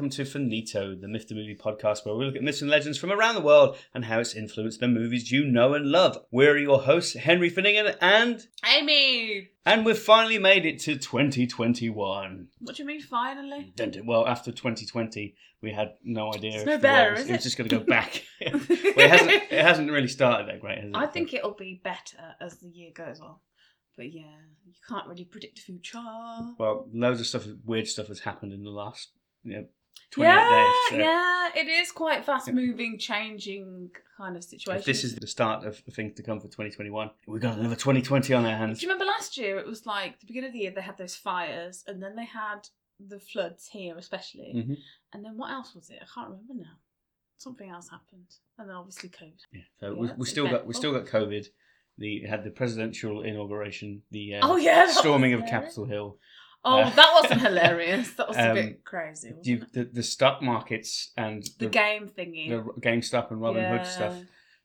ho, everybody, and welcome to Finito, the Myth the Movie podcast, where we look at myths and legends from around the world and how it's influenced the movies you know and love. We're your hosts, Henry Finnegan, and Amy! and we've finally made it to 2021. What do you mean, finally? Dun, dun. Well, after 2020, we had no idea. It's no the better, world was, is it was just going to go back. well, it hasn't. It hasn't really started that great. Has it? I think it'll be better as the year goes on. But yeah, you can't really predict the future. Well, loads of stuff, weird stuff, has happened in the last, you know, 28 Yeah, days. so- yeah, it is quite fast moving, changing kind of situation. If this is the start of the things to come for 2021, we've got another 2020 on our hands. Do you remember last year? It was like the beginning of the year, they had those fires, and then they had the floods here, especially. Mhm. And then what else was it? I can't remember now. Something else happened, and then obviously COVID. Yeah, so Yeah, we still got we still got COVID. The had the presidential inauguration, the uh, Oh, yeah, storming of. Capitol Hill. Oh, Uh, that wasn't hilarious. That was a um, bit crazy. Wasn't You, it? the the stock markets and The, game thingy. the GameStop and Robin Hood stuff.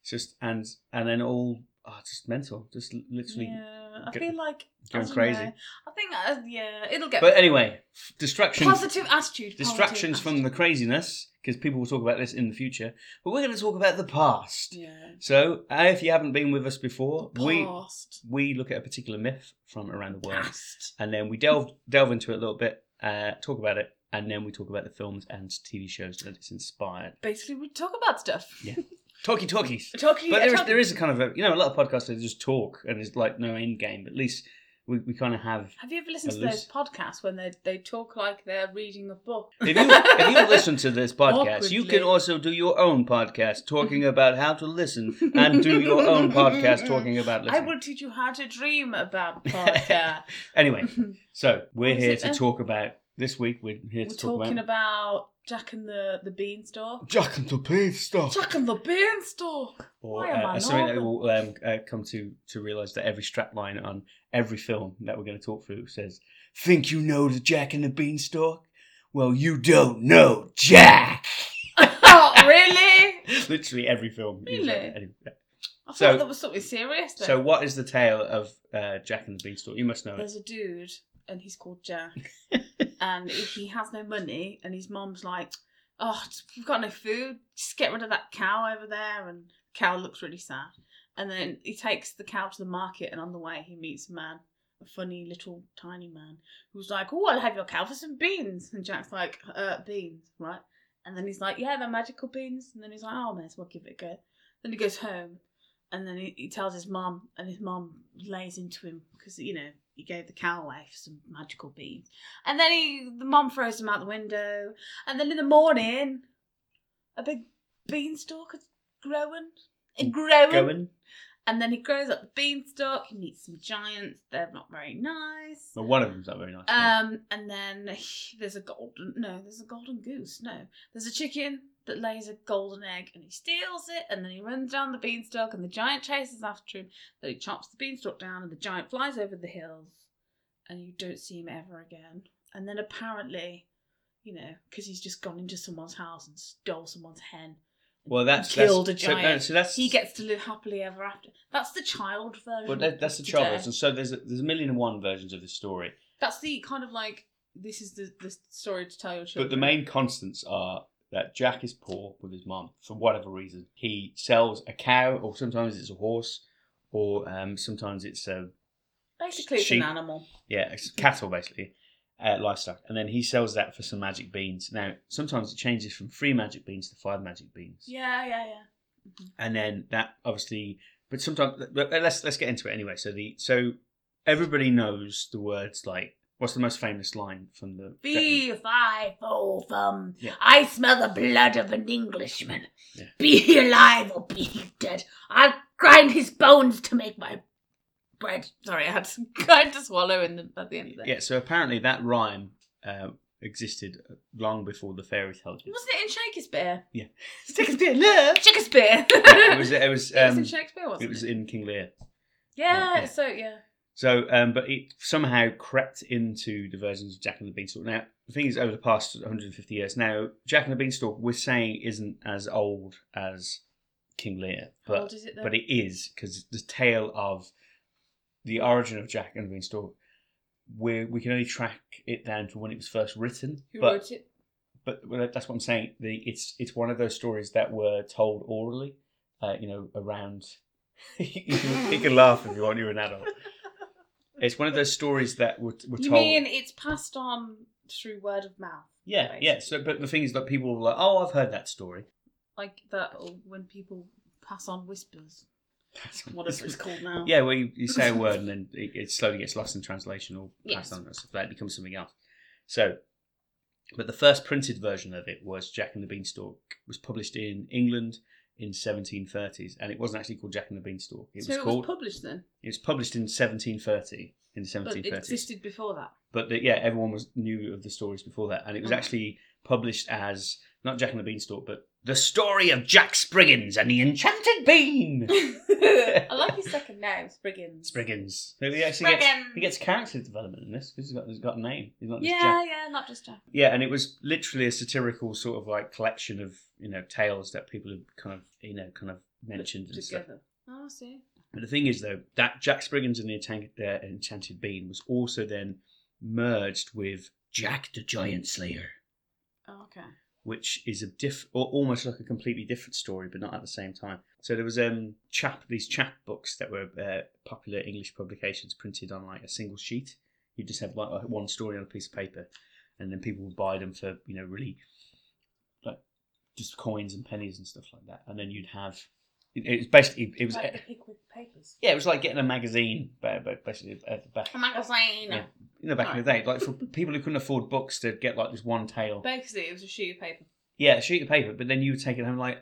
It's just and and then all oh, just mental, just literally. Yeah, I go- feel like going I crazy. know. I think uh, yeah, it'll get. But anyway, distractions. positive attitude. distractions from the craziness because people will talk about this in the future but we're going to talk about the past Yeah. so uh, if you haven't been with us before we we look at a particular myth from around the world Past. and then we delve delve into it a little bit uh, talk about it and then we talk about the films and tv shows that it's inspired Basically, we talk about stuff. Yeah. talkie talkies Talking. but there is there is a kind of a you know a lot of podcasts that just talk and there's like no end game at least we, we kind of have Have you ever listened to those podcasts when they they talk like they're reading a book? If you if you listen to this podcast, you can also do your own podcast talking about how to listen, and do your own podcast talking about I listening. will teach you how to dream about podcast. Anyway, so we're What is here it to then? talk about this week. We're here We're to talk talking about about Jack and the the Beanstalk. Jack and the Beanstalk, Jack and the Beanstalk. or Why am uh, I something that will um, uh, come to to realise that every strapline on every film that we're going to talk through says, "Think you know the Jack and the Beanstalk? Well, you don't know Jack." oh, really? Literally every film. Really? Anyway, I thought So- that was something serious. Then. So, what is the tale of uh, Jack and the Beanstalk? You must know it. There's a dude, and he's called Jack, and he has no money, and his mom's like, "Oh, we've got no food. Just get rid of that cow over there." And the cow looks really sad. And then he takes the cow to the market, and on the way he meets a man, a funny little tiny man, who's like, "Oh, I'll have your cow for some beans." And Jack's like, "Uh, beans, right?" And then he's like, "Yeah, they're magical beans." And then he's like, "Oh, may as well give it a go." Then he goes home, and then he, he tells his mom, and his mom lays into him because you know he gave the cow away for some magical beans. And then he, the mom throws him out the window, and then in the morning, a big beanstalk is growing, and growing, Going? and then he grows up the beanstalk. He meets some giants. They're not very nice. Well, one of them's not very nice. Um, and then there's a golden no, there's a golden goose. No, there's a chicken that lays a golden egg, and he steals it, and then he runs down the beanstalk, and the giant chases after him. Then he chops the beanstalk down, and the giant flies over the hills, and you don't see him ever again. And then apparently, you know, because he's just gone into someone's house and stole someone's hen. well, that's killed that's, a so- no, giant. So, that's He gets to live happily ever after. That's the child version. Well, that, that's the today. And so there's a, there's a million and one versions of this story, That's the kind of like this is the, the story to tell your children. but the main constants are that Jack is poor with his mum for whatever reason. He sells a cow, or sometimes it's a horse, or um, sometimes it's a basically it's sheep. an animal. yeah, it's cattle basically, uh, livestock, and then he sells that for some magic beans. Now sometimes it changes from three magic beans to five magic beans. Yeah, yeah, yeah. and then that obviously but sometimes but let's let's get into it anyway so the so everybody knows the words like what's the most famous line from the Be five oh thumb. Yeah. I smell the blood of an Englishman. Yeah. Be he alive or be he dead. I'll grind his bones to make my bread. Sorry, I had to kind to swallow in the, at the end of that. yeah so apparently that rhyme uh, existed long before the fairy tale did. Wasn't it in Shakespeare? Yeah, Shakespeare love Shakespeare. it was it was It was um, in Shakespeare, wasn't it it? was in King Lear yeah, yeah. so yeah. So, um, but it somehow crept into the versions of Jack and the Beanstalk. Now, the thing is, over the past 150 years, now Jack and the Beanstalk, we're saying isn't as old as King Lear, How but old is it but it is because the tale of the origin of Jack and the Beanstalk, we we can only track it down to when it was first written. Who but wrote it? but well, that's what I'm saying. The it's it's one of those stories that were told orally, uh, you know, around. you, can, you can laugh if you want. You're an adult. It's one of those stories that were, were You told. mean it's passed on through word of mouth? yeah, yeah. So, but the thing is that people were like, "Oh, I've heard that story." Like that or when people pass on whispers, whatever it's called now. Yeah, well, you, you say a word and then it, it slowly gets lost in translation or passed Yes. on and stuff like that. Becomes something else. So, but the first printed version of it was Jack and the Beanstalk. was published in England in 1730s, and it wasn't actually called Jack and the Beanstalk. It so was it called. was published then, it was published in 1730. In the but it 1730s, existed before that. but the, yeah, everyone was knew of the stories before that, and it was Oh. actually published as not Jack and the Beanstalk, but the story of Jack Spriggins and the Enchanted Bean. I like his second name, Spriggins. Spriggins. He actually gets, Spriggins. he gets character development in this because he's got, he's got a name. He's not just Yeah, Jack. yeah, not just Jack. Yeah, and it was literally a satirical sort of like collection of you know tales that people have kind of you know kind of mentioned and stuff. together. Oh, I see. But the thing is though that Jack Spriggins and the Enchanted, uh, Enchanted Bean was also then merged with Jack the Giant Slayer, Oh, okay. Which is a diff or almost like a completely different story, but not at the same time. So there was um chap these chap books that were uh, popular English publications printed on like a single sheet. You just have like one story on a piece of paper, and then people would buy them for you know really like just coins and pennies and stuff like that. And then you'd have it, it was basically it was like the Pickwick Papers. yeah it was like getting a magazine, but, but basically at the back. A magazine. Yeah. You know, back in the day, like for people who couldn't afford books, they'd get like this one tale. Basically, it was a sheet of paper. Yeah, a sheet of paper, but then you would take it home like,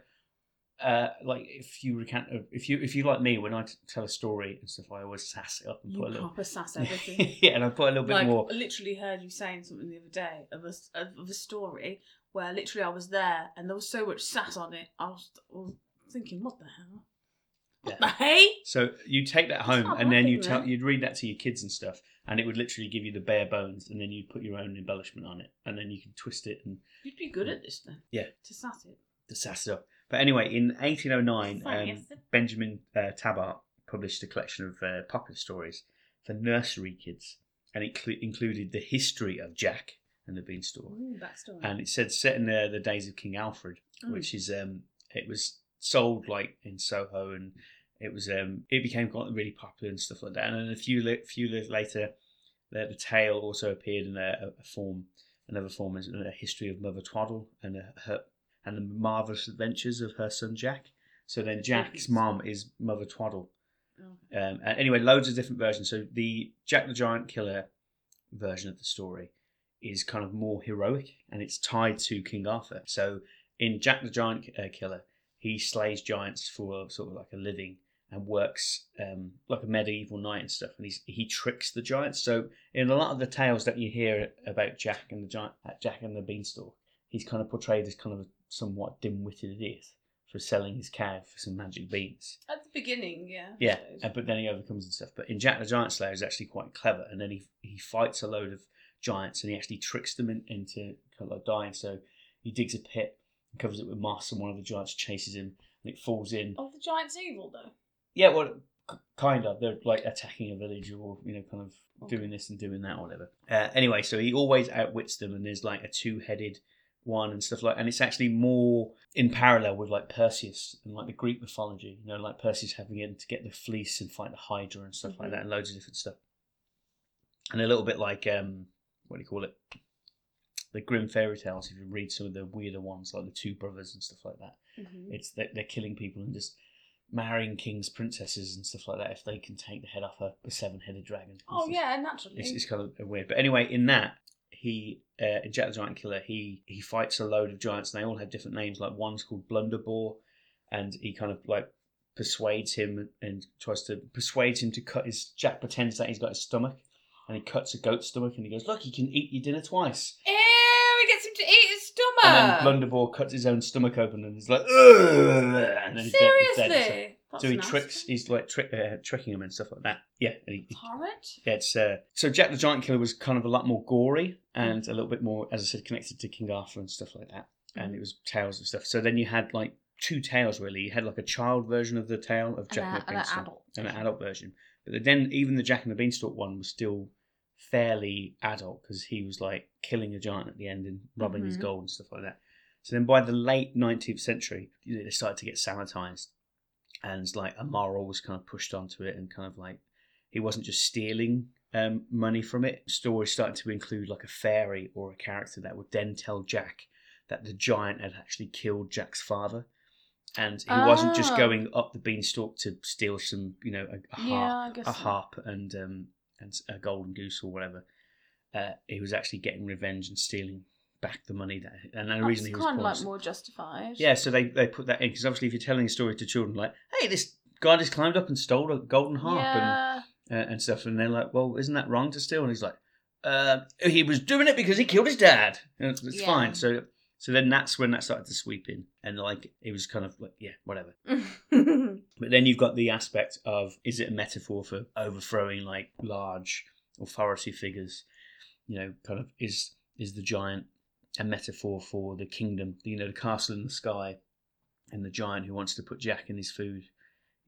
uh, like if you recant, if you if you like me, when I t- tell a story and stuff, I always sass it up and You put a little. proper sass everything. yeah, and I put a little bit like, more. I literally heard you saying something the other day of a, of a story where literally I was there and there was so much sass on it. I was, I was thinking, what the hell? What Yeah. the hey? So you take that home, and then you tell you'd read that to your kids and stuff, and it would literally give you the bare bones, and then you'd put your own embellishment on it, and then you can twist it and You'd be good at this then. Yeah. To sass it. to sass it up. But anyway, in 1809, um. Benjamin uh, Tabart published a collection of uh, popular stories for nursery kids, and it cl- included the history of Jack and the Beanstalk. Ooh, backstory. And it said set in the, the days of King Alfred, Mm. which is um, it was sold like in Soho, and it was um, it became really popular and stuff like that. And then a few li- few years later, the, the tale also appeared in a, a form, another form is a history of Mother Twaddle and uh her and the marvelous adventures of her son Jack. So then Jack's mom is Mother Twaddle. Oh. Um, and anyway, loads of different versions. So the Jack the Giant Killer version of the story is kind of more heroic, and it's tied to King Arthur. So in Jack the Giant uh, Killer, he slays giants for sort of like a living and works um, like a medieval knight and stuff. And he's, he tricks the giants. So in a lot of the tales that you hear about Jack and the giant, uh, Jack and the Beanstalk, he's kind of portrayed as kind of a somewhat dim-witted idiot for selling his cow for some magic beans. At the beginning, yeah. Yeah, uh, but then he overcomes and stuff. But in Jack the Giant Slayer, he's actually quite clever, and then he he fights a load of giants, and he actually tricks them in, into kind of like dying. So he digs a pit and covers it with moss, and one of the giants chases him, and it falls in. Oh, the giant's evil though. Yeah, well, k- kind of. They're like attacking a village, or you know, kind of Okay. doing this and doing that, or whatever. Uh, anyway, so he always outwits them, and there's like a two-headed one and stuff like. And it's actually more in parallel with like Perseus and like the Greek mythology. You know, like Perseus having it to get the fleece and fight the Hydra and stuff like Mhm. that, and loads of different stuff. And a little bit like um, what do you call it? The Grimm fairy tales. If you read some of the weirder ones, like the Two Brothers and stuff like that, Mm-hmm. it's that they're killing people and just marrying kings, princesses, and stuff like that if they can take the head off a, a seven-headed dragon. Oh It's- yeah, naturally. it's, it's kind of weird. But anyway, in that he uh, in Jack the Giant Killer, he he fights a load of giants, and they all have different names. Like one's called Blunderbore, and he kind of like persuades him and tries to persuades him to cut his. Jack pretends that he's got his stomach, and he cuts a goat's stomach, and he goes, "Look, you can eat your dinner twice." Ew, And then Blunderbore cuts his own stomach open, and he's like, "Ugh," and then he's dead. He's dead. Seriously. So, That's so he nasty. tricks. He's like trick, uh, tricking him and stuff like that. Yeah, and he, Horrid. Yeah, it's uh, so Jack the Giant Killer was kind of a lot more gory Mm. and a little bit more, as I said, connected to King Arthur and stuff like that. Mm. And it was tales and stuff. So then you had like two tales really. You had like a child version of the tale of And, Jack a, and the and an Beanstalk adult. and an adult version. But then even the Jack and the Beanstalk one was still fairly adult because he was like killing a giant at the end and robbing his Mhm. gold and stuff like that. So then by the late 19th century, they started to get sanitized and like a moral was kind of pushed onto it and kind of like he wasn't just stealing um, money from it. Stories started to include like a fairy or a character that would then tell Jack that the giant had actually killed Jack's father. And he wasn't just Ah. going up the beanstalk to steal some, you know, a, a harp yeah, a so. harp and um, and a golden goose or whatever. Uh, he was actually getting revenge and stealing back the money that, and the reason he was kind of like more justified. Yeah, so they, they put that in because obviously if you're telling a story to children like, hey, this guy just climbed up and stole a golden harp Yeah. and uh, and stuff, and they're like, well, isn't that wrong to steal? And he's like, uh, he was doing it because he killed his dad. And it's it's Yeah. fine. So so then that's when that started to sweep in, and like it was kind of like, yeah, whatever. But then you've got the aspect of is it a metaphor for overthrowing like large authority figures? You know, kind of is is the giant a metaphor for the kingdom? You know, the castle in the sky, and the giant who wants to put Jack in his food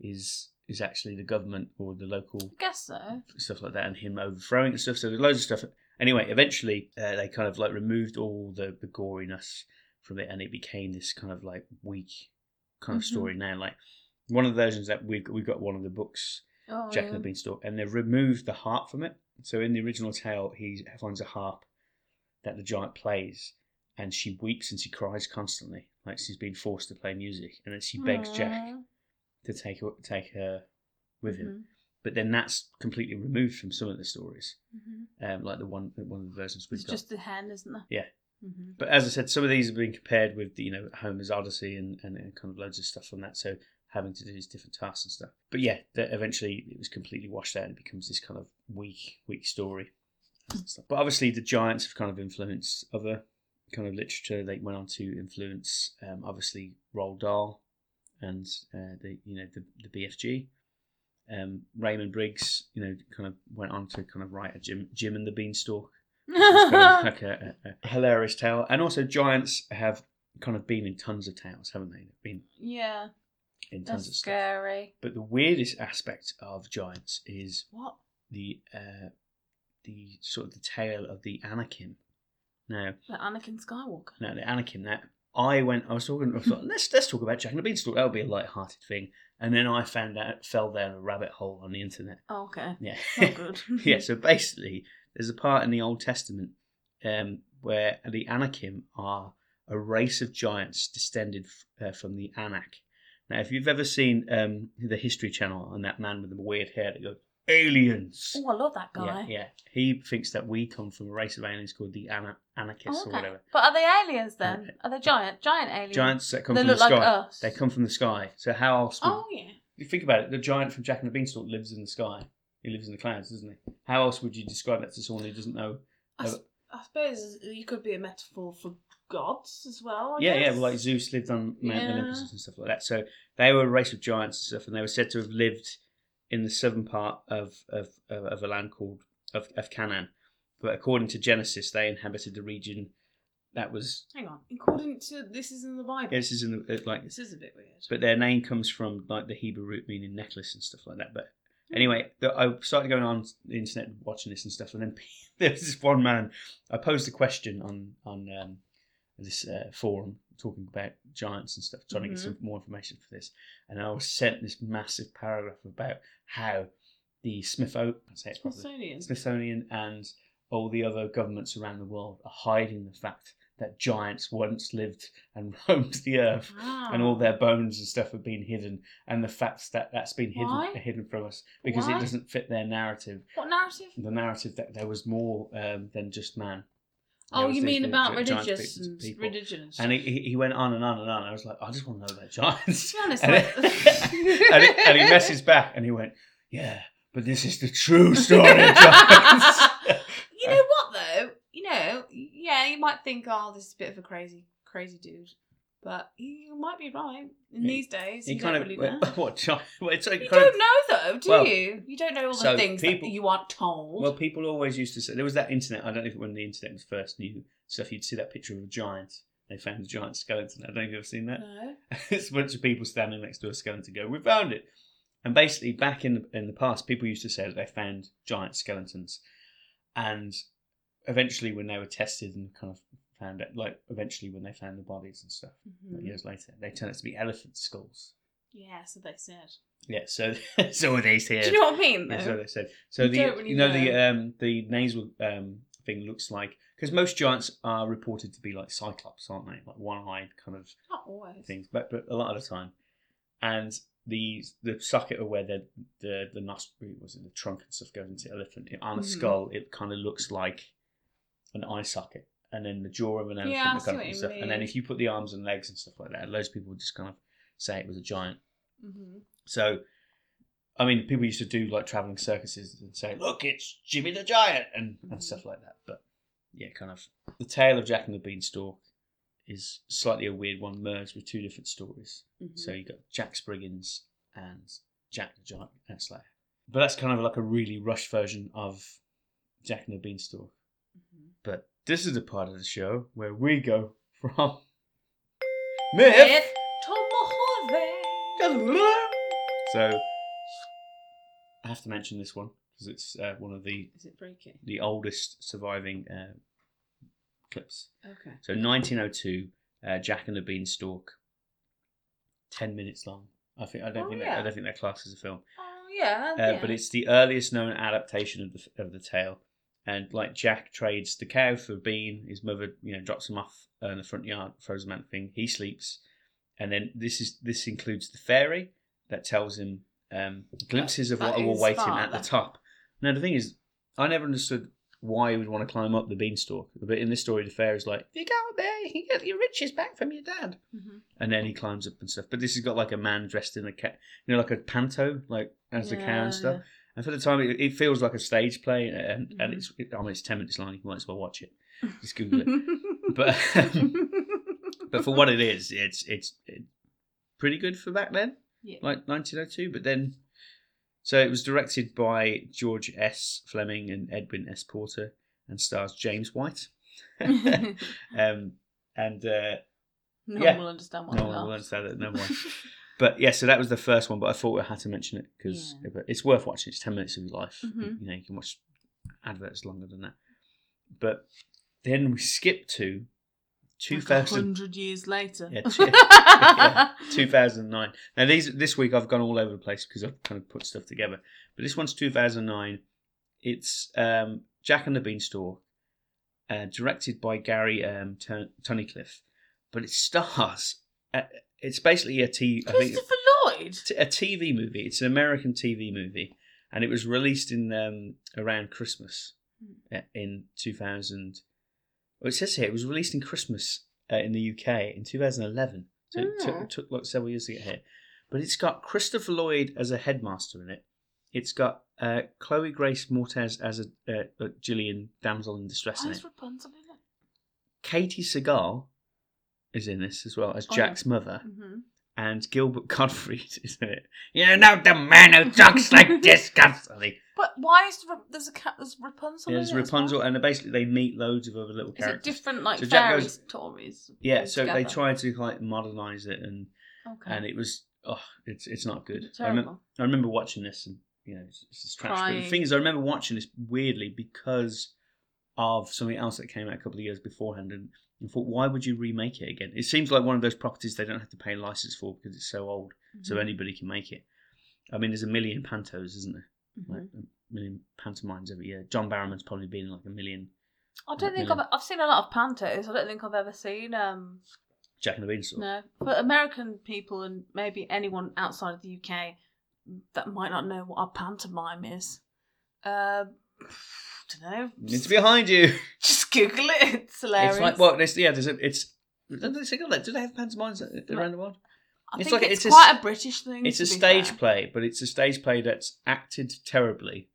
is is actually the government or the local I guess so. stuff like that, and him overthrowing and stuff. So there's loads of stuff. Anyway, eventually uh, they kind of like removed all the the goriness from it, and it became this kind of like weak kind of Mhm. story now. Like one of the versions that we've we got one of the books, Oh, Jack yeah. and the Beanstalk, and they've removed the harp from it. So in the original tale, he finds a harp that the giant plays, and she weeps and she cries constantly, like she's being forced to play music, and then she begs Jack to take her, take her with him. Mhm, But then that's completely removed from some of the stories, mhm. um, like the one one of the versions we've It's got. just the hen, isn't there? Yeah. hmm But as I said, some of these have been compared with you know Homer's Odyssey and, and, and kind of loads of stuff from that. So having to do these different tasks and stuff. But yeah, that eventually it was completely washed out and it becomes this kind of weak, weak story. But obviously the giants have kind of influenced other kind of literature. They went on to influence um, obviously Roald Dahl and uh, the you know the, the BFG. Um, Raymond Briggs, you know, kind of went on to kind of write a Jim, Jim and the Beanstalk kind of like a, a, a hilarious tale. And also, giants have kind of been in tons of tales, haven't they? They've been yeah, in tons that's of stuff. scary. But the weirdest aspect of giants is What? the uh, the sort of the tale of the Anakim. Now, The Anakin Skywalker. no, the Anakim. That I went, I was talking. I thought, let's let's talk about Jack and the Beanstalk. That'll be a light-hearted thing. And then I found out, fell down a rabbit hole on the internet. Oh, okay. Yeah. Not good. yeah, so basically, there's a part in the Old Testament um, where the Anakim are a race of giants descended uh, from the Anak. Now, if you've ever seen um, the History Channel and that man with the weird hair that goes, aliens. Oh, I love that guy. yeah. He thinks that we come from a race of aliens called the Ana- Anarchists Oh, or whatever. But are they aliens then? Are they giant? Giant aliens? Giants that come They from look the like sky. us. They come from the sky. So how else would Oh yeah. you think about it? The giant from Jack and the Beanstalk lives in the sky. He lives in the clouds, doesn't he? How else would you describe that to someone who doesn't know I, s- I suppose you could be a metaphor for gods as well. I yeah, yeah, guess. well, like Zeus lived on Mount Yeah. Olympus and stuff like that. So they were a race of giants and stuff, and they were said to have lived in the southern part of of, of, a land called of, of Canaan. But according to Genesis, they inhabited the region that was. Hang on. According to this is in the Bible. This is in the uh, like, This is a bit weird. but their name comes from like the Hebrew root meaning necklace and stuff like that. But anyway, the, I started going on the internet watching this and stuff, and then there was this one man. I posed a question on on um, this uh, forum talking about giants and stuff, trying to get some more information for this, and I was sent this massive paragraph about how the Smitho, I say it properly, Smithsonian. Smithsonian and all the other governments around the world are hiding the fact that giants once lived and roamed the earth and all Ah. their bones and stuff have been hidden, and the facts that that's been hidden Why? hidden from us because Why? it doesn't fit their narrative. What narrative? The narrative that there was more um, than just man. Oh, you mean about gi- religious and religion and stuff. And he, he he went on and on and on. I was like, I just want to know about giants. To be honest, and, like- and, it- and he messaged back and he went, Yeah, but this is the true story of giants. you know what though? You know, yeah, you might think, oh, this is a bit of a crazy, crazy dude, but you might be right. In He- these days, he you kind don't of really know. what giant? Well, it's like You don't know though, do Well, you? You don't know all the so things people- that you aren't told. Well, people always used to say there was that internet. I don't know if when the internet was first new stuff, you'd see that picture of a giant. They found a giant skeleton. I don't know if you've ever seen that. no. it's a bunch of people standing next to a skeleton. Go, we found it. And basically, back in the, in the past, people used to say that they found giant skeletons, and eventually, when they were tested and kind of found it, like eventually when they found the bodies and stuff like, Mhm. years later, they turned out to be elephant skulls. Yeah, so they said. Yeah, so so they said. Do you know what I mean? Yeah, Though? so they said. So You the really you know, the know. um the nasal um thing looks like because most giants are reported to be like cyclops, aren't they? Like one-eyed kind of Not always. things, but but a lot of the time, and the the socket of where the the the nostril was it the trunk and stuff goes into the elephant on a Mhm. skull, it kind of looks like an eye socket, and then the jaw of an elephant, Yeah, see kind of you stuff, and then if you put the arms and legs and stuff like that, loads of people would just kind of say it was a giant. hmm So, I mean, people used to do like traveling circuses and say, "Look, it's Jimmy the Giant" and, and Mhm. stuff like that. But yeah, kind of the tale of Jack and the Beanstalk is slightly a weird one, merged with two different stories. Mm-hmm. So you got Jack Spriggins and Jack the Giant Slayer. But that's kind of like a really rushed version of Jack and the Beanstalk. Mm-hmm. But this is the part of the show where we go from myth. So I have to mention this one because it's uh, one of the Is it breaking? the oldest surviving uh, clips. Okay. So 1902, uh, Jack and the Beanstalk, ten minutes long. I think I don't Oh, think yeah. that, I don't think that class as a film, Oh yeah. uh, yeah. but it's the earliest known adaptation of the of the tale. And like Jack trades the cow for Bean, his mother, you know, drops him off uh, in the front yard, throws him out the thing. He sleeps, and then this is this includes the fairy that tells him um, glimpses of what will wait him at the top. Now the thing is, I never understood why he would want to climb up the beanstalk. But in this story, the fairy's like, "If you go up there, you get your riches back from your dad." Mhm. And then he climbs up and stuff. But this has got like a man dressed in a cat, you know, like a panto, like as the cow and stuff. And for the time, it, it feels like a stage play, and, and Mhm. it's I mean it's ten minutes long. You might as well watch it. Just Google it. But um, but for what it is, it's it's it, pretty good for back then, yeah. like 1902. But then, so it was directed by George S. Fleming and Edwin S. Porter, and stars James White. um, and uh, no Yeah. one will understand what no one will understand that. No one. But yeah, so that was the first one. But I thought I had to mention it because Yeah. it's worth watching. It's ten minutes of your life. Mhm. You know, you can watch adverts longer than that. But then we skip to two Like a thousand. hundred years later. Yeah, two- yeah, 2009. Now these this week I've gone all over the place because I've kind of put stuff together. But this one's 2009. It's um, Jack and the Beanstalk, uh, directed by Gary um, Tun- Tunnicliffe, but it stars. Uh, it's basically a T. I think Christopher Lloyd. t- a TV movie. It's an American TV movie, and it was released in um, around Christmas uh, in 2000. Well, it says here it was released in Christmas uh, in the UK in 2011. So it took, it took like several years to get here. But it's got Christopher Lloyd as a headmaster in it. It's got uh, Chloe Grace Moretz as a uh, uh, Gillian damsel in distress Why in is. Rapunzel in it? Katey Sagal is in this as well as Oh, Jack's mother Mm-hmm. and Gilbert Gottfried is in it. You know the man who talks like this constantly. But why is there, there's a cat? There's Rapunzel. Yeah, there's in it well? Rapunzel, and basically they meet loads of other little characters. different like So Jack goes- stories? yeah, so they together? tried to like modernize it, and Okay. and it was oh, it's it's not good. I, remember, I remember watching this, and you know, it's, it's just trash. But the thing is, I remember watching this weirdly because of something else that came out a couple of years beforehand, and I thought, why would you remake it again? It seems like one of those properties they don't have to pay a license for because it's so old, so Mhm. anybody can make it. I mean, there's a million pantos, isn't there? Mhm. Like a million pantomimes every year. John Barrowman's probably been in like a million. I don't think. I've I've seen a lot of pantos. I don't think I've ever seen um Jack and the Beanstalk. no. But American people and maybe anyone outside of the UK that might not know what a pantomime is. Uh, don't know. It's behind you. Just Google it. It's hilarious. It's like well, there's, yeah, there's a, it's. Do they, that? do they have pantomimes around the world? I it's think like- it's, it's quite a British thing. It's a stage fair. play, but it's a stage play that's acted terribly,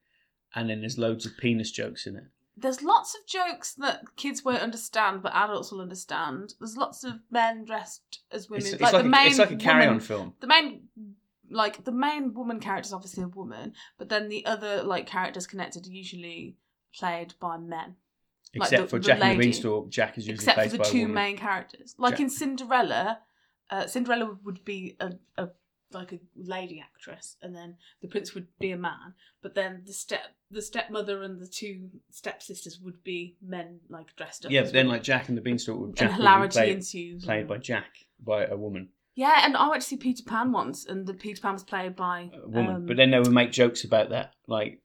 and then there's loads of penis jokes in it. There's lots of jokes that kids won't understand, but adults will understand. There's lots of men dressed as women. It's, it's like, like, the a, main it's like a carry-on woman- film. the main like the main woman character is obviously a woman, but then the other like characters connected are usually played by men. Like Except the- for the Jack and the. Beanstalk, Jack is usually Except played for the by two main characters. Like Jack- in Cinderella, uh, Cinderella would be a, a like a lady actress, and then the prince would be a man. But then the step the stepmother and the two stepsisters would be men, like dressed up. Yeah, but then like Jack and the Beanstalk, would- and Jack would be hilarity played, ensues. played by Jack by a woman, yeah, and I went to see Peter Pan once, and the Peter Pan was played by a woman. um, but then they would make jokes about that, like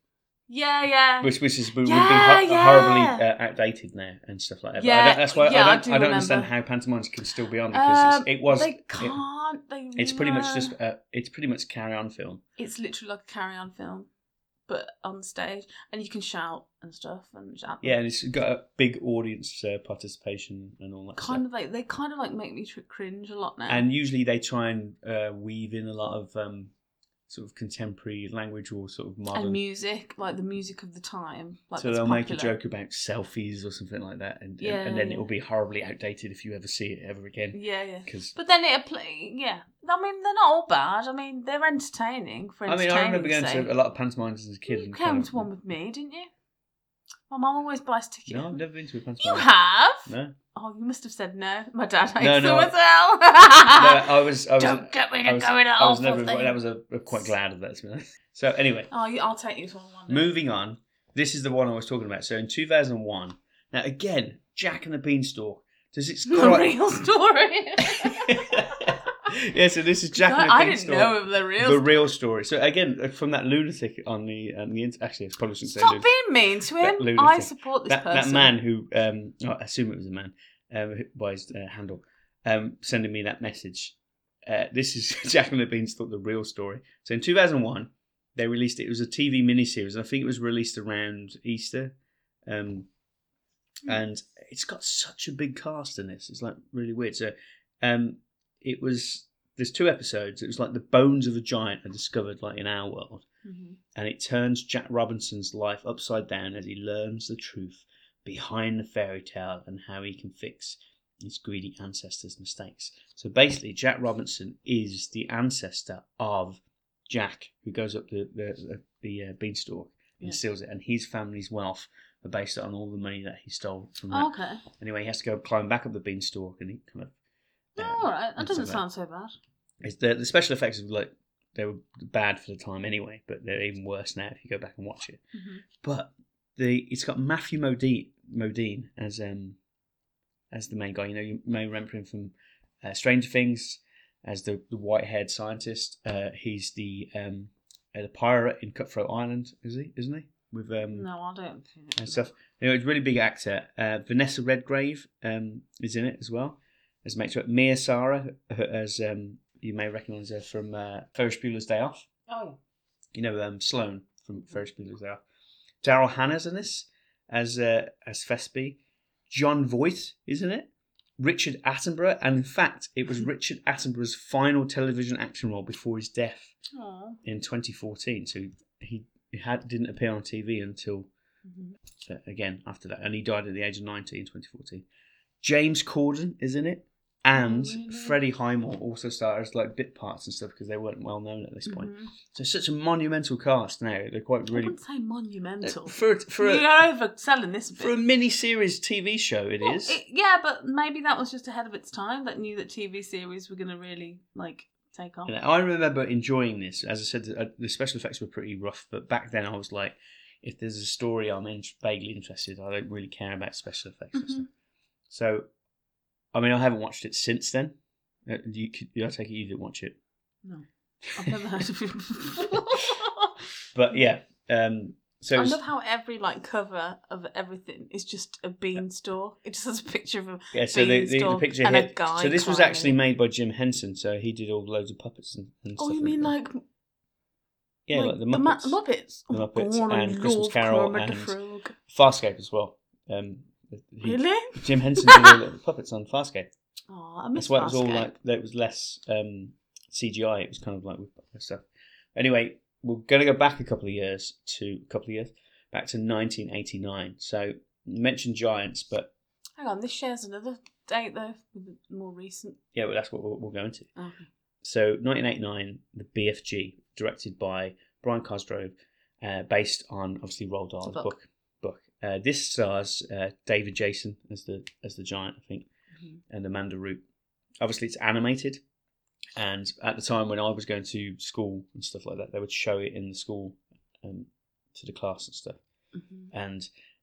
yeah, yeah. which which is would Yeah, be ho- yeah. horribly uh, outdated now and stuff like that. I Yeah, don't, that's why yeah, I I don't, do I, don't understand how pantomimes can still be on because Um, it was They can't. they it's pretty much just uh, it's pretty much carry on film. It's literally like a carry-on film, but on stage, and you can shout and stuff and shout. Yeah, and it's got a big audience uh, participation and all that. kind stuff. of like they kind of like make me cringe a lot now. And usually they try and uh, weave in a lot of um, sort of contemporary language or sort of modern. and music, like the music of the time. Like so they'll make a joke about selfies or something like that, and Yeah, and, then yeah. it will be horribly outdated if you ever see it ever again. Yeah, yeah. Because But then it. Yeah, I mean they're not all bad. I mean they're entertaining for I mean, entertaining. I remember going sake. to a lot of pantomimes as a kid. You came kind to one with me, didn't you? My mum always buys tickets. No, I've never been to a pantomime. You have? No, Oh, you must have said no. My dad hates No, them no, as well. no, I was. I was. Don't get me I to was, go in I was never. thing. That was a, a quite glad of that. So anyway, Oh, you, I'll take you to one. one moving on. This is the one I was talking about. So in 2001. Now again, Jack and the Beanstalk. Does it? The real story. yeah. So this is Jack and the I didn't Beanstalk. know of the real. the real story. So again, uh, from that lunatic on the on the int- actually, it's probably shouldn't say Stop lunatic. being mean to him. lunatic. I support this that, person. that man who um, I assume it was a man who- by his uh, handle um, sending me that message. Uh, this is Jack and the Beanstalk, the real story. So in 2001, they released it. It was a TV miniseries. and I think it was released around Easter. Um, Hmm. and it's got such a big cast in this. It's like really weird. So um, it was. There's two episodes. It was like the bones of a giant are discovered like in our world, Mhm. and it turns Jack Robinson's life upside down as he learns the truth behind the fairy tale and how he can fix his greedy ancestors' mistakes. So basically, Jack Robinson is the ancestor of Jack, who goes up the the, the, the uh, beanstalk and steals it, and his family's wealth are based on all the money that he stole from that. Oh, okay. Anyway, he has to go climb back up the beanstalk, and he kind of. Oh, all right. That doesn't sound so bad. it's the the special effects are like they were bad for the time anyway, but they're even worse now if you go back and watch it. Mhm. But the it's got Matthew Modine, Modine as um as the main guy. You know, you may remember him from uh, Stranger Things as the, the white haired scientist. Uh, he's the um uh, the pirate in Cutthroat Island, is he? Isn't he? With um No, I don't. think- and stuff. You know, it's a really big actor. Uh, Vanessa Redgrave um, is in it as well as mate to. Mia Sara, as um, you may recognise her from uh, Ferris Bueller's Day Off. Oh, You know um, Sloane from Ferris Bueller's Day Off. Daryl Hannah's in this as uh, as Fesby. Jon Voight isn't it. Richard Attenborough, and in fact, it was Richard Attenborough's final television action role before his death yeah. Aw. in 2014. So he, he had didn't appear on TV until Mhm. uh, again after that, and he died at the age of 90 in 2014. James Corden is in it, and really? Freddie Highmore also stars like bit parts and stuff because they weren't well known at this point. Mhm. So it's such a monumental cast now. They're quite I really wouldn't say monumental. for for You're a, overselling this a bit. for a mini series TV show. It is. Well, it- yeah, but maybe that was just ahead of its time. That knew that TV series were going to really like take off. And I remember enjoying this. As I said, the, uh, the special effects were pretty rough, but back then I was like, if there's a story I'm in, vaguely interested, I don't really care about special effects and Mhm. stuff. So, I mean, I haven't watched it since then. Uh, You, you, I take it you didn't watch it, No, I've never heard of it. before. but yeah. Um, so I it's- love how every like cover of everything is just a bean store. It just has a picture of a yeah, so the, the, the beanstalk picture and a here. guy So this was climbing actually made by Jim Henson. So he did all the loads of puppets and, and Oh, stuff. you mean that. like yeah, like, the Ma- Muppets, Muppets. The Oh, Muppets God, and Christmas Carol Kermit the and- Frog. Farscape as well. Um, he- Really? Jim Henson did all the puppets on Farscape. Oh, I miss That's why it was all Farscape. like that. was less um, CGI. It was kind of like with stuff. Anyway, we're going to go back a couple of years to a couple of years back to 1989. So you mentioned Giants, but Hang on, this shares another date though, more recent. yeah, well, that's what we'll, we'll go into. Okay. So 1989, the BFG, directed by Brian Cosgrove, uh, based on obviously Roald Dahl's book. book. Uh, this stars uh, David Jason as the as the giant, I think, Mhm. and Amanda Root. Obviously, it's animated, And at the time when I was going to school and stuff like that, they would show it in the school um, to the class and stuff. Mhm. And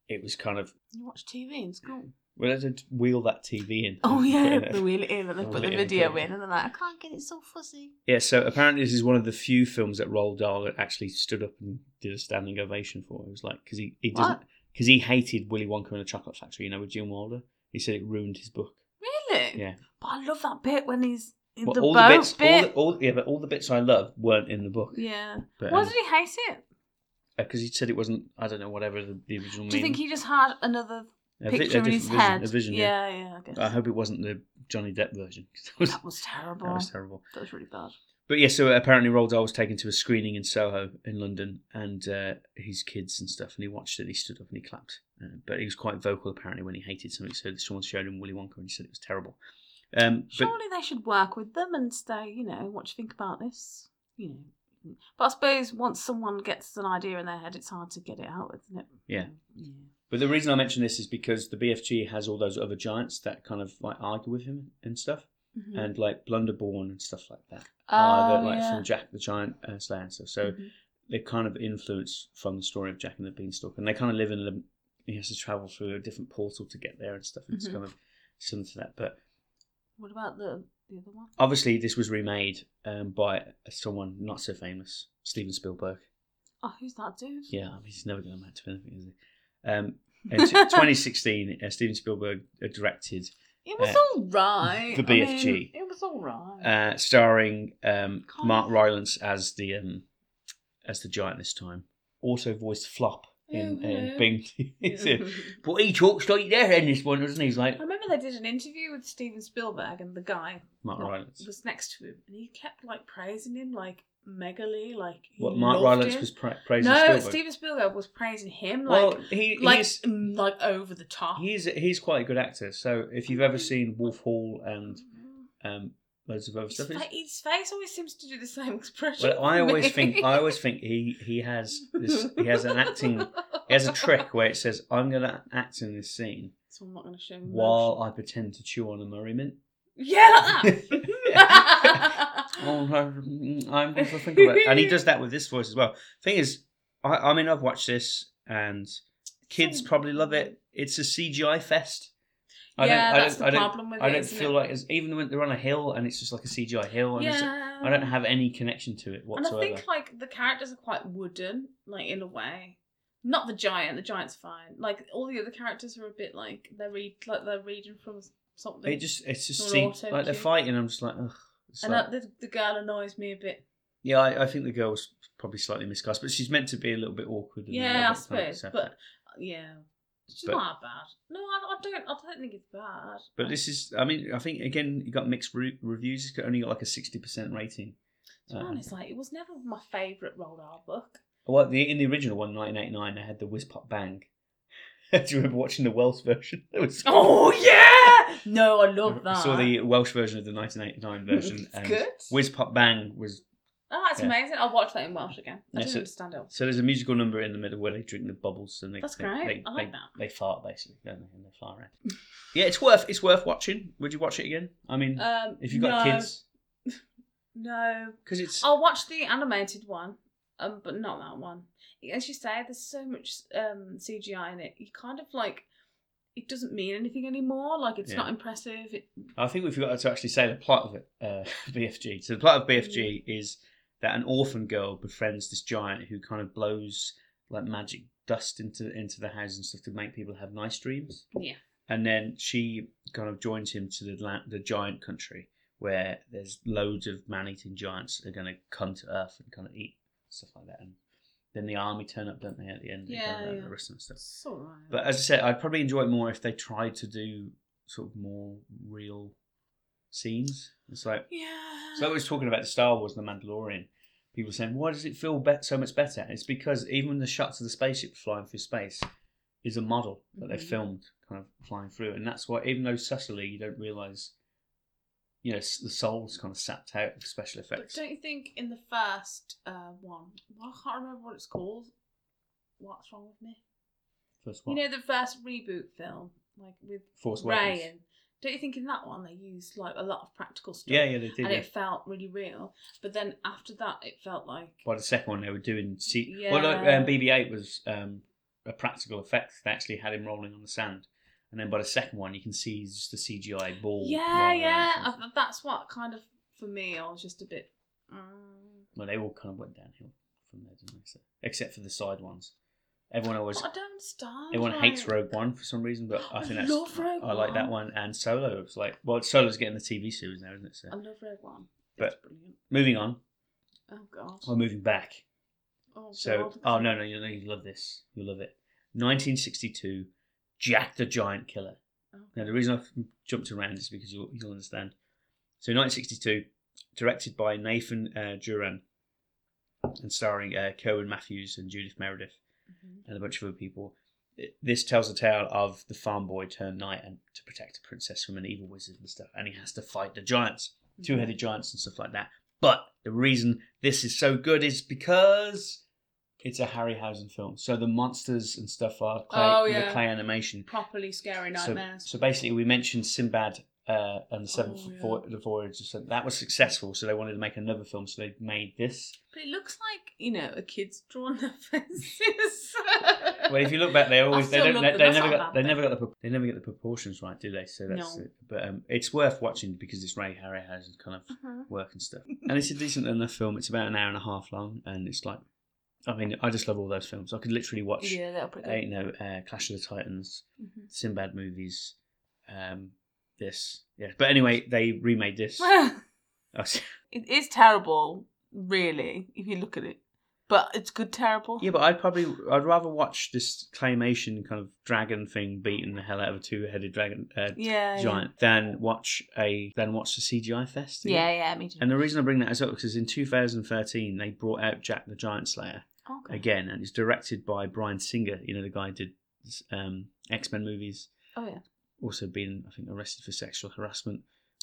it was kind of You watch TV in school. well, they'd wheel that TV in. Oh yeah, they wheel it in and they put the video put in, and they're like, I can't get it so fuzzy. Yeah, so apparently this is one of the few films that Roald Dahl actually stood up and did a standing ovation for. It was like because he, he doesn't What? Because he hated Willy Wonka and the Chocolate Factory, you know, with Gene Wilder. He said it ruined his book. Really? Yeah. But I love that bit when he's in Well, the all boat the bits, all the, all, yeah, but all the bits I love weren't in the book. yeah. But Why um, did he hate it? Uh, because he said it wasn't. I don't know whatever the, the original. Do you think he just had another a vi- picture in his vision, head? A vision, yeah. yeah, yeah, I guess. I hope it wasn't the Johnny Depp version. that was, that was terrible. that was terrible. That was really bad. But yeah, so apparently Roald was taken to a screening in Soho in London, and uh, his kids and stuff, and he watched it. He stood up and he clapped. Uh, but he was quite vocal apparently when he hated something. So someone showed him Willy Wonka, and he said it was terrible. Um, but Surely they should work with them and say, you know, what do you think about this? You know. But I suppose once someone gets an idea in their head, it's hard to get it out, isn't it? Yeah. Yeah. but the reason I mention this is because the BFG has all those other giants that kind of like argue with him and stuff, Mhm. and like Blunderbore and stuff like that. Oh, the, like yeah. from Jack the Giant uh, Slayer and stuff. So Mhm. they kind of influence from the story of Jack and the Beanstalk, and they kind of live in. a He has to travel through a different portal to get there and stuff. It's Mhm. kind of similar to that, but What about the the other one? obviously this was remade um, by someone not so famous, Steven Spielberg. Oh, who's that dude? Yeah, I mean, he's never going to amount to anything, is he? Um, in t- 2016, uh, Steven Spielberg uh, directed, It was Uh, all right. the I mean, BFG. it was all right. uh, starring um, Mark of. Rylance as the um, as the giant this time. Also voiced Flop in, Oh, in. Bing. But he talks like there in this one, doesn't he? He's like I remember they did an interview with Steven Spielberg, and the guy Mark Rylance. was next to him, and he kept like praising him, like megally, like What Mark Rylance him. was pra- praising no, Spielberg. Steven Spielberg was praising him, like well, he, like he's mm, like over the top. he's he's quite a good actor. So if you've ever seen Wolf Hall and um, loads of other his, stuff, fa- his face always seems to do the same expression. well, I always think I always think he he has this he has an acting he has a trick where it says I'm going to act in this scene So I'm not going to show while I pretend to chew on a Murray mint. yeah, like that. Oh, mm, I'm going to think about it. And he does that with this voice as well. Thing is, I, I mean, I've watched this and kids So- probably love it. It's a CGI fest. I yeah, don't, I that's don't, the I don't, problem with I it. don't isn't feel it? like it's even when they're on a hill and it's just like a CGI hill. And yeah, I don't have any connection to it whatsoever. And. I think like the characters are quite wooden, like in a way. Not the giant. The giant's fine. Like all the other characters are a bit like they're read like they're reading from something. it just, it's just Or see, like they're fighting. I'm just like, ugh. It's and that, the, the girl annoys me a bit. yeah, I, I think the girl's probably slightly miscast, but she's meant to be a little bit awkward. and Yeah, I suppose. so- But yeah, she's But- not bad. No, I, I don't. I don't think it's bad. But this is, I mean, I think again, you got mixed re- reviews. It's got- only got like a sixty percent rating. to be Um, honest, like it was never my favourite Roald Dahl book. Well, the, in the original one, 1989, they had the Whiz Pop Bang. Do you remember watching the Welsh version? It was Oh yeah! No, I love that. I saw the Welsh version of the 1989 version. It's and good. Whiz Pop Bang was Oh, that's Yeah. amazing. I'll watch that in Welsh again. I Yeah, didn't so- understand it. so there's a musical number in the middle where they drink the bubbles and they That's they, great. They, I like they, that. they fart basically, don't they? And they fly around. yeah, it's worth it's worth watching. Would you watch it again? I mean, Um, if you've got no, kids, No, because it's I'll watch the animated one, um, but not that one. As you say, there's so much um CGI in it. You kind of like it doesn't mean anything anymore. Like it's Yeah. not impressive. It, I think we forgot to actually say the plot of it, uh, BFG. So the plot of Mm. BFG is that an orphan girl befriends this giant who kind of blows like magic dust into into the house and stuff to make people have nice dreams. yeah, And then she kind of joins him to the land, the giant country where there's loads of man-eating giants that are going to come to Earth and kind of eat stuff like that. And then the army turn up, don't they, at the end? Yeah, yeah. arrest them and stuff. it's alright. But as I said, I'd probably enjoy it more if they tried to do sort of more real scenes. It's like yeah, so I was talking about the Star Wars and the Mandalorian. People saying, why does it feel be- so much better? It's because even the shots of the spaceship flying through space is a model that they Mhm. filmed kind of flying through, and that's why even though subtly you don't realise, you know, s- the soul's kind of sapped out of special But effects. don't you think in the first uh, one, well, I can't remember what it's called. What's wrong with me? First one, You know the first reboot film, like with Force Ray and Don't you think in that one they used like a lot of practical stuff? Yeah, yeah, they did. and yeah. it felt really real. But then after that, it felt like By the second one, they were doing. C- Yeah. Well, no, um, BB-8 was um, a practical effect. They actually had him rolling on the sand, and then by the second one, you can see just a CGI ball. yeah, yeah. I, that's what kind of for me. I was just a bit. Mm. Well, they all kind of went downhill from there, didn't they? So, except for the side ones. Everyone always, I don't understand. everyone hates Rogue One for some reason, but I I think that's love Rogue I like that One. And Solo, it's like well, Solo's getting the TV series now, isn't it? So I love Rogue One. But- It's brilliant. moving on, Oh god. we're moving back. Oh, So, God. oh no, no, you you love this. you'll love it. 1962, Jack the Giant Killer. Now, the reason I've jumped around is because you'll, you'll understand. So, 1962, directed by Nathan uh, Juran and starring uh, Kerwin Mathews and Judith Meredith Mhm. and a bunch of other people. It- This tells the tale of the farm boy turned knight and to protect a princess from an evil wizard and stuff, and he has to fight the giants two headed giants and stuff like that. But the reason this is so good is because it's a Harryhausen film. So the monsters and stuff are clay, Oh, the clay animation. Properly scary nightmares. so basically, we mentioned Sinbad uh, and the Seventh Oh, yeah. Vo- the Voyage. So that was successful. So they wanted to make another film. So they made this. but it looks like you know a kid's drawn their faces. Well, if you look back, they always they don't they, them. they never got they never got the they never get the proportions right, do they? So that's No. it. But um, it's worth watching because it's Ray Harryhausen kind of Mhm. work and stuff. and it's a decent enough film. It's about an hour and a half long, and it's like, I mean, I just love all those films. I could literally watch, Yeah, that'll pretty uh, you know, uh, Clash of the Titans, Mhm. Sinbad movies, um, this, yeah. But anyway, they remade this. Oh, it is terrible, really, if you look at it. But it's good terrible. yeah, but I'd probably, I'd rather watch this claymation kind of dragon thing beating the hell out of a two-headed dragon uh, yeah, yeah. giant than watch a than watch the CGI fest. Yeah, yeah, me too. And the reason I bring that up because in 2013 they brought out Jack the Giant Slayer. Okay. again, and it's directed by Bryan Singer. You know, the guy who did um, X Men movies. Oh yeah. Also been, I think, arrested for sexual harassment.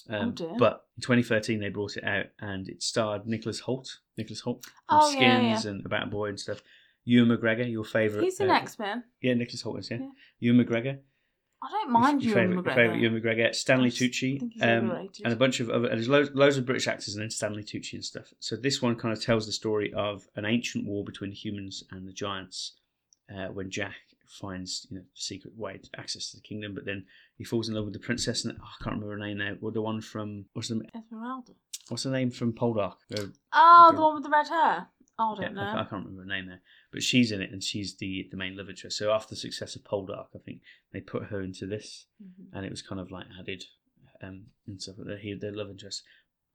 Um, Oh, dear. But in 2013, they brought it out, and it starred Nicholas Hoult. Nicholas Hoult from Oh, yeah, Skins and About a Boy and stuff. Ewan McGregor, your favourite. He's an uh, X Men. Yeah, Nicholas Hoult is, yeah. Yeah. Ewan McGregor. I don't mind your you, favourite, McGregor. favourite Ewan McGregor. Stanley Tucci. think he's Um, overrated. and a bunch of other, and there's loads, loads of British actors and then Stanley Tucci and stuff. So this one kind of tells the story of an ancient war between the humans and the giants uh, when Jack finds you know secret way to access to the kingdom, but then he falls in love with the princess and oh, I can't remember her name now. Well, the one from what's the Esmeralda. what's the name from Poldark? Oh, the one with the red hair. Oh, I don't I, I can't remember her name there, but she's in it and she's the the main love interest. So after the success of Poldark, I think they put her into this Mhm. and it was kind of like added um, and stuff like that. He their love interest,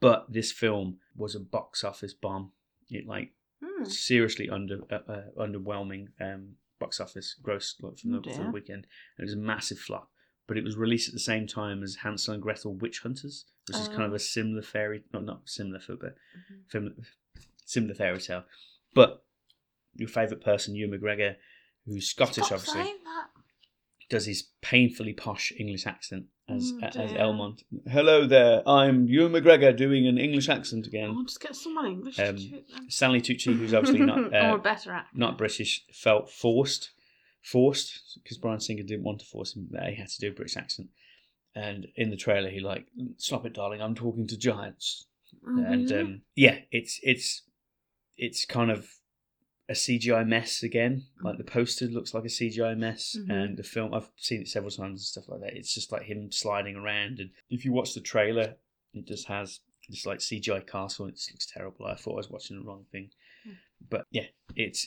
but this film was a box office bomb. It like Hmm. seriously under uh, uh, underwhelming um, box office gross like, from, Oh, the, for dear. the weekend. It was a massive flop, but it was released at the same time as Hansel and Gretel: Witch Hunters, which is kind of Oh. a similar fairy, not not similar, but Mhm. Similar, fairy tale. But your favourite person, Ewan McGregor, who's Scottish, Stop obviously does his painfully posh English accent as Mm, as. Elmont. Hello there, I'm Ewan McGregor doing an English accent again. I'll just get someone English Um, to do it then. Stanley Tucci, who's obviously not or uh, a better actor. not British, felt forced, forced because Bryan Singer didn't want to force him. That he had to do a British accent. And in the trailer, he like, "Stop it, darling! I'm talking to giants." and Mhm. um, yeah, it's it's it's kind of a CGI mess again. Like the poster looks like a CGI mess, Mhm. and the film I've seen it several times and stuff like that. It's just like him sliding around, and if you watch the trailer, it just has this like CGI castle. and It just looks terrible. I thought I was watching the wrong thing, Mm. but yeah, it's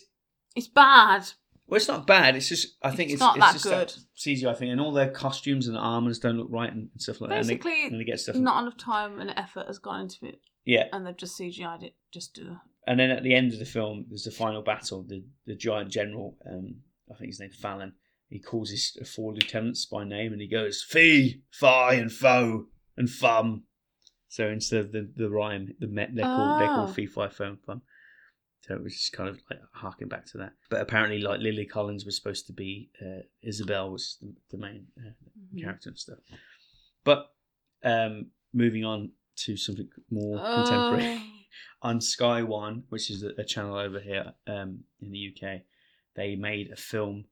it's bad. well, it's not bad. It's just I think It's it's, not it's that just good. that CGI thing, and all their costumes and armors don't look right and, stuff like that. And they, Basically, and they get stuff. not enough time and effort has gone into it, yeah, and they've just CGI'd it just to. And then at the end of the film, there's the final battle. The the giant general, um, I think his name's Fallon. He calls his four lieutenants by name, and he goes fee, fi, and foe, and fum. So instead of the, the rhyme, the met they're called they're called fee, fi, foe, and fum. So it was just kind of like harking back to that. But apparently, like Lily Collins was supposed to be uh, Isabel, was the, the main uh, Mhm. character and stuff. But um, moving on to something more contemporary Oh. On Sky One, which is a, channel over here um, in the UK, they made a film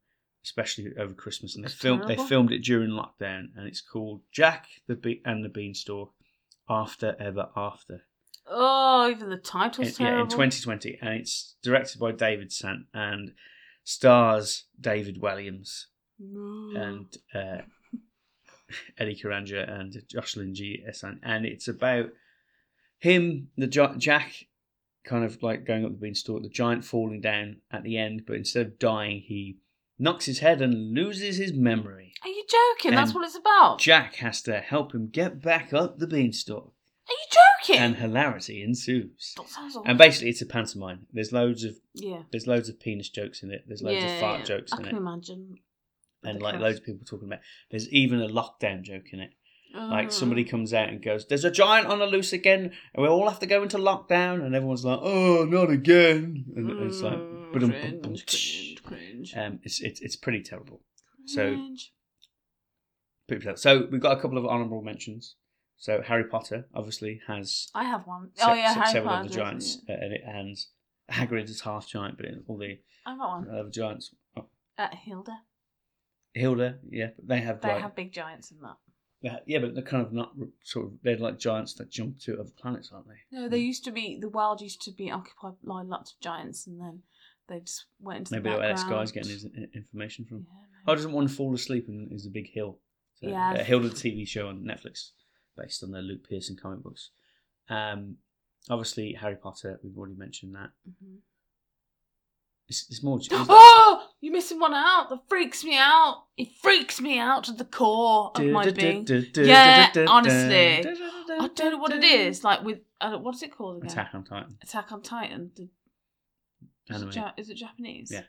especially over Christmas, and they It's filmed they filmed it during lockdown, and it's called Jack the Be- and the Beanstalk After Ever After. Oh, even the title's In- yeah, in 2020, and it's directed by David Sant and stars David Walliams Mm. and uh, Eddie Karanja and Jocelyn Jee Esien, and it's about him, the gi- Jack, kind of like going up the beanstalk, the giant falling down at the end, but instead of dying, he knocks his head and loses his memory. Are you joking? That's what it's about. Jack has to help him get back up the beanstalk, Are you joking? and hilarity ensues. that sounds awful. And basically, it's a pantomime. There's loads of yeah. there's loads of penis jokes in it. There's loads yeah, of fart yeah. jokes I in can it, imagine. and like loads of people talking about. There's even a lockdown joke in it. Like Mm. somebody comes out and goes, "There's a giant on the loose again, and we all have to go into lockdown." And everyone's like, "Oh, not again!" And it's like, Mm, "Ba-dum, cringe, cringe, cringe. um, it's it's it's pretty terrible. so- Pretty. So we've got a couple of honourable mentions. So Harry Potter obviously has I have one. se- oh yeah, se- Harry several Potter. of the giants, uh, and, it, and Hagrid is half giant, but all the I've got one. other giants. Oh, Uh, Hilda. Hilda, yeah, they have They like have big giants in that. Yeah, but they're kind of not sort of they're like giants that jump to other planets, aren't they? No, they used to be the world used to be occupied by lots of giants, and then they just went into Maybe the where this guy's getting his information from. Yeah, Oh, doesn't one fall asleep and is a big hill? So, Yeah. uh, Hilda, the TV show on Netflix, based on the Luke Pearson comic books. Um, obviously Harry Potter. We've already mentioned that. Mhm. It's, it's more. It's, Oh, you're missing one out. That freaks me out. It freaks me out to the core of my being. Yeah, honestly. I don't know what it is. Like with uh, what's it called again? Attack on Titan. Attack on Titan. The, is, Anime. it ja- is it Japanese? Yeah.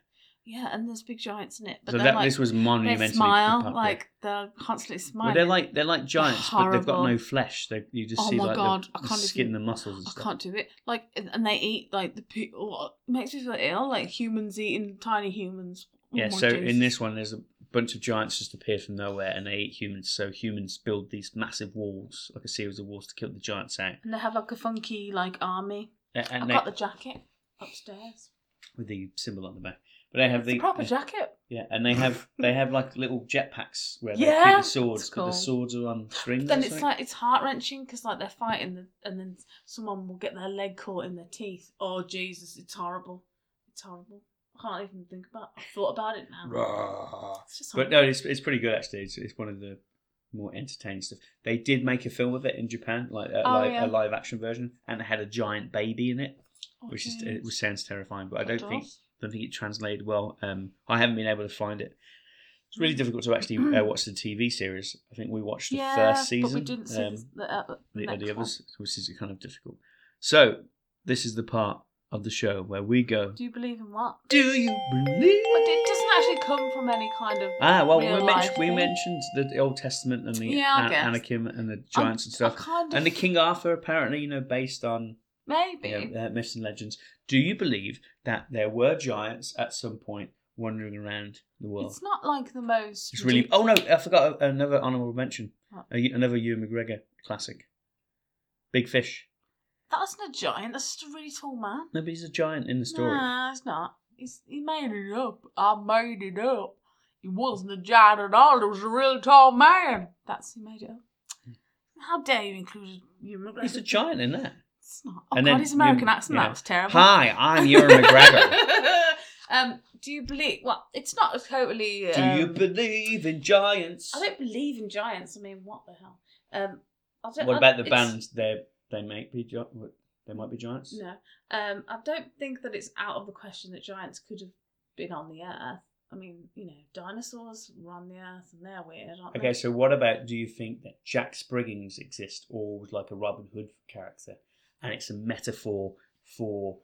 Yeah, and there's big giants in it. But So that like, this was they monumentally smile popular. like they're constantly Well, smiling. they're like they're like giants, but they've got no flesh. They you just Oh see like God, the, the skin and the muscles and I stuff. can't do it. Like, and and they eat like the people. Makes me feel ill? Like humans eating tiny humans. Oh Yeah, so in this one, there's a bunch of giants just appeared from nowhere, and they eat humans. So humans build these massive walls, like a series of walls, to kill the giants out. and they have like a funky like army. A- I've they, got the jacket upstairs. with the symbol on the back, but they have It's the a proper yeah, jacket. yeah, and they have they have like little jetpacks where they Yeah, keep the swords, it's but the swords are on strings. Then it's like it's heart wrenching because like they're fighting the, and then someone will get their leg caught in their teeth. Oh Jesus, it's horrible. It's horrible. I can't even think about. I've thought about it now. Rah. It's just But no, it's it's pretty good actually. It's, it's one of the more entertaining stuff. They did make a film of it in Japan, like a, Oh, live, yeah. a live action version, and it had a giant baby in it, Oh, which is it sounds terrifying. But I don't think does. Don't think it translated well. Um, I haven't been able to find it. It's really difficult to actually uh, watch the TV series. I think we watched the yeah, first season. but we didn't see um, the, the, uh, the, the, next the one. others, which is kind of difficult. So this is the part of the show where we go. Do you believe in what? Do you believe? But it doesn't actually come from any kind of. Ah, well, we, we mentioned the Old Testament and the Yeah, An- Anakim and the giants and I stuff, kind of and the King Arthur apparently, you know, based on maybe. you know, uh, myths and legends. Do you believe that there were giants at some point wandering around the world? It's not like the most. It's really. Oh no, I forgot another honourable mention. What? Another Ewan McGregor classic. Big Fish. That wasn't a giant. That's just a really tall man. No, but he's a giant in the story. Nah, it's not. He's, he made it up. I made it up. He wasn't a giant at all. He was a real tall man. That's he made it up. How dare you include you? He's a giant in that. It's not. Oh And God, then his American you- accent. yeah. That was terrible. Hi, I'm Ewan McGregor. um, do you believe? Well, it's not a totally. Do you um, believe in giants? I don't believe in giants. I mean, what the hell? Um, I don't, What I- about the bands? They they might be they might be giants. No, um, I don't think that it's out of the question that giants could have been on the earth. I mean, you know, dinosaurs were on the earth and they're weird, aren't Okay, they? so what about? Do you think that Jack Spriggins exists, or was like a Robin Hood character, and it's a metaphor for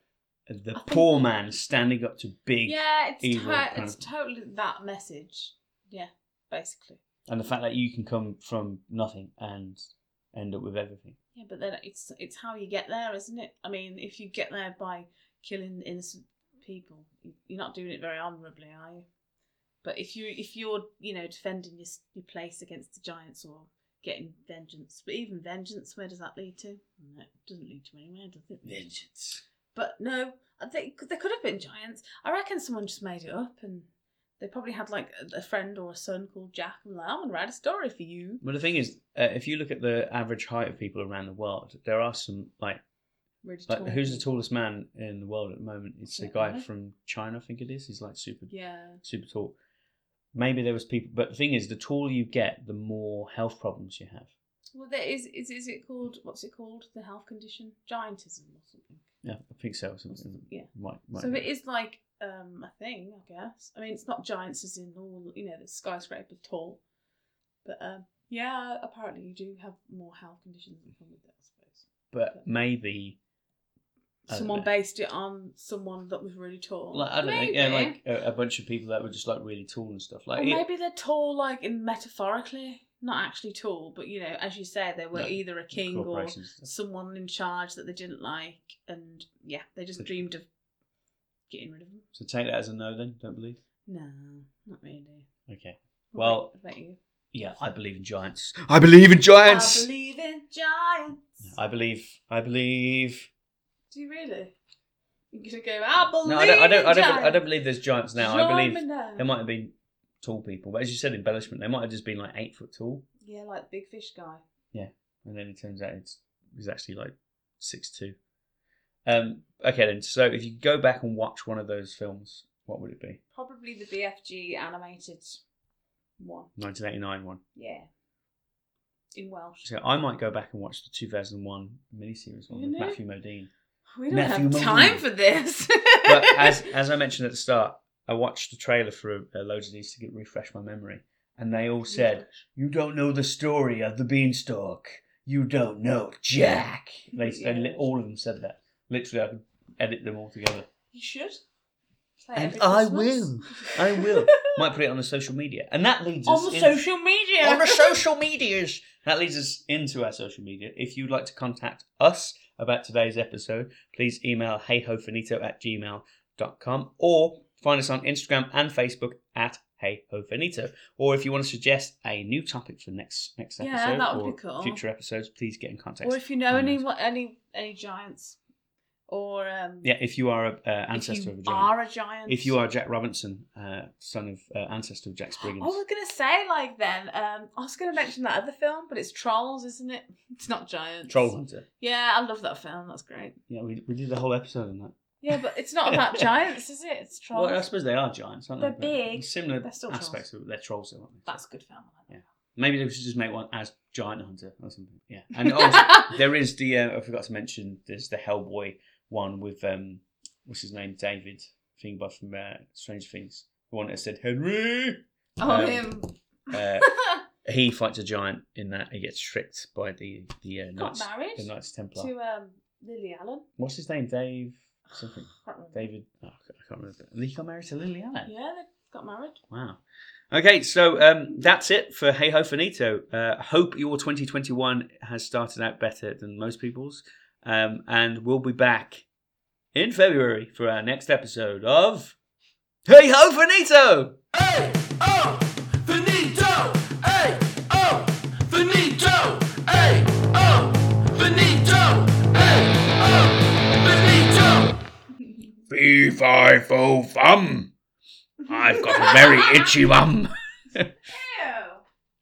the I think- poor man standing up to big, Yeah, it's evil to- it's totally that message. Yeah, basically. and the fact that you can come from nothing and end up with everything. Yeah, but then it's it's how you get there, isn't it? I mean, if you get there by killing innocent people, you- you're not doing it very honourably, are you? But if you if you're you know defending your your place against the giants or getting vengeance, but even vengeance, where does that lead to? No, it doesn't lead to anywhere, does it? Vengeance. But no, I think there could have been giants. I reckon someone just made it up and They probably had like a- a friend or a son called Jack. And like, I'm gonna write a story for you. Well, the thing is, uh, if you look at the average height of people around the world, there are some like Really like who's the tallest man in the world at the moment? It's a guy know. from China, I think it is. He's like super Yeah. super tall. Maybe there was people, but the thing is, the taller you get, the more health problems you have. Well, there is is is it called what's it called? The health condition giantism or something. Yeah, I think so. Something Yeah. might, might So be. it is like um a thing, I guess. I mean, it's not giants as in all you know the skyscraper tall, but um yeah, apparently you do have more health conditions that come with that. I suppose But maybe I don't someone know. based it on someone that was really tall. like I don't maybe. know, yeah, like a, a bunch of people that were just like really tall and stuff. Like or it- maybe they're tall, like in metaphorically, not actually tall, but you know, as you said, they were No, either a king or corporations and stuff. someone in charge that they didn't like, and yeah, they just But- dreamed of getting rid of them. So take that as a no, then. Don't believe. No, not really. Okay. Well, about- what about you? Yeah, I believe in giants. I believe in I believe in giants. I believe. I believe. Do you really? You're gonna go. I believe No, I don't. I don't. I don't. I don't believe there's giants now. I believe there might have been tall people, but as you said, embellishment. They might have just been like eight foot tall, Yeah, like big fish guy. Yeah, and then it turns out it's it's actually like six two. Um. Okay then. So if you go back and watch one of those films, what would it be? Probably the BFG animated one. 1989 one. Yeah. In Welsh. So I might go back and watch the 2001 miniseries one with? Matthew Modine. We don't Matthew have time for this. but as as I mentioned at the start, I watched the trailer for uh, loads of these to get refresh my memory, and they all said, "You don't know the story of the beanstalk. You don't know Jack." They, they Yeah. all of them said that. Literally, I could edit them all together. you should. And I will. I will. Might put it on the social media, and that leads us On the in- social media. on the social medias. That leads us into our social media. If you'd like to contact us about today's episode, please email heyhofinito at gmail.com or find us on Instagram and Facebook at heyhofinito. Or if you want to suggest a new topic for next next Yeah, episode or cool. future episodes, please get in contact. Or if you know any any any giants, or um, yeah, if you are an uh, ancestor of a giant. are a giant. if you are Jack Robinson, uh, son of uh, ancestor of Jack Spriggins. I was gonna say like then. Um, I was gonna mention that other film, but it's Trolls, isn't it? It's not giants. Troll Hunter. Yeah, I love that film. That's great. Yeah, we, we did the whole episode on that. Yeah, but it's not about giants, is it? It's trolls. Well, I suppose they are giants, aren't They're They're big. Similar They're still aspects of. They're trolls, though, aren't they? That's a good film. Yeah. Maybe they should just make one as Giant Hunter or something. Yeah. And also, there is the, uh, I forgot to mention, there's the Hellboy one with, um, what's his name? David Thingbuff from uh, Strange Things. The one that said, Henry! oh, um, him. Uh, he fights a giant in that. He gets tricked by the, the uh, Got Knights, married the Knights Templar. to um, Lily Allen. What's his name? Dave something. David, oh, I can't remember. And he got married to Lily Allen. Yeah, they got married. Wow. Okay, so um, that's it for Hey Ho Finito. Uh, hope your 2021 has started out better than most people's. Um, and we'll be back in February for our next episode of Hey Ho Finito! Hey, oh, finito. Hey, oh, finito. Hey, oh, finito. Hey, oh, finito. Fee, fi, fo, fum. I've got a very itchy bum.